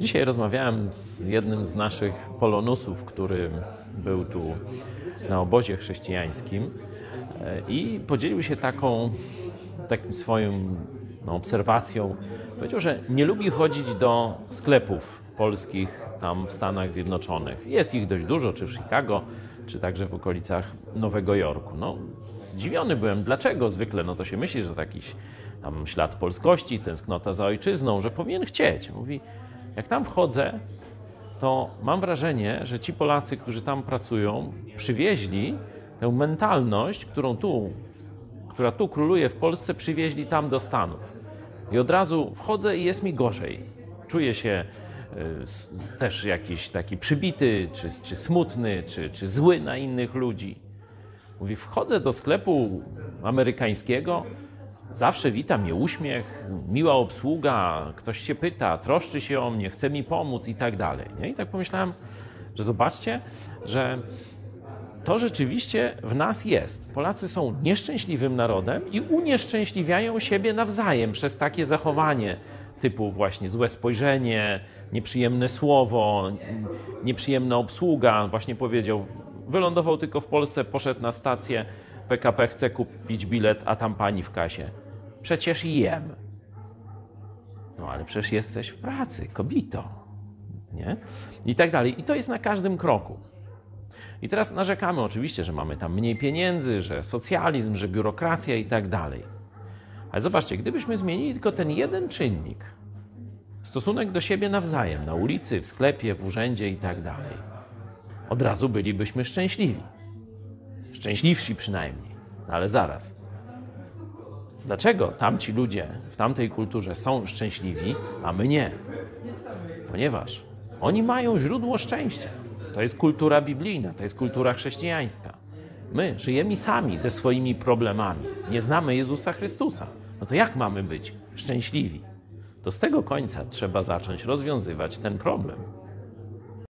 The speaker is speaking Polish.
Dzisiaj rozmawiałem z jednym z naszych polonusów, który był tu na obozie chrześcijańskim e, i podzielił się taką, takim swoją no, obserwacją. Powiedział, że nie lubi chodzić do sklepów polskich tam w Stanach Zjednoczonych. Jest ich dość dużo, czy w Chicago, czy także w okolicach Nowego Jorku. No, zdziwiony byłem, dlaczego zwykle no to się myśli, że to jakiś tam ślad polskości, tęsknota za ojczyzną, że powinien chcieć. Mówi, jak tam wchodzę, to mam wrażenie, że ci Polacy, którzy tam pracują, przywieźli tę mentalność, którą tu, która tu króluje w Polsce, przywieźli tam do Stanów. I od razu wchodzę i jest mi gorzej. Czuję się y, też jakiś taki przybity, czy, czy smutny, czy, czy zły na innych ludzi. Mówi, wchodzę do sklepu amerykańskiego, zawsze wita mnie uśmiech, miła obsługa, ktoś się pyta, troszczy się o mnie, chce mi pomóc i tak dalej. Nie? I tak pomyślałem, że zobaczcie, że to rzeczywiście w nas jest. Polacy są nieszczęśliwym narodem i unieszczęśliwiają siebie nawzajem przez takie zachowanie typu właśnie złe spojrzenie, nieprzyjemne słowo, nieprzyjemna obsługa. Właśnie powiedział, wylądował tylko w Polsce, poszedł na stację, PKP chce kupić bilet, a tam pani w kasie. Przecież jem. No ale przecież jesteś w pracy, kobito. Nie? I tak dalej. I to jest na każdym kroku. I teraz narzekamy oczywiście, że mamy tam mniej pieniędzy, że socjalizm, że biurokracja i tak dalej. Ale zobaczcie, gdybyśmy zmienili tylko ten jeden czynnik, stosunek do siebie nawzajem, na ulicy, w sklepie, w urzędzie i tak dalej, od razu bylibyśmy szczęśliwi. Szczęśliwsi przynajmniej. No ale zaraz. Dlaczego tamci ludzie w tamtej kulturze są szczęśliwi, a my nie? Ponieważ oni mają źródło szczęścia. To jest kultura biblijna, to jest kultura chrześcijańska. My żyjemy sami ze swoimi problemami. Nie znamy Jezusa Chrystusa. No to jak mamy być szczęśliwi? To z tego końca trzeba zacząć rozwiązywać ten problem.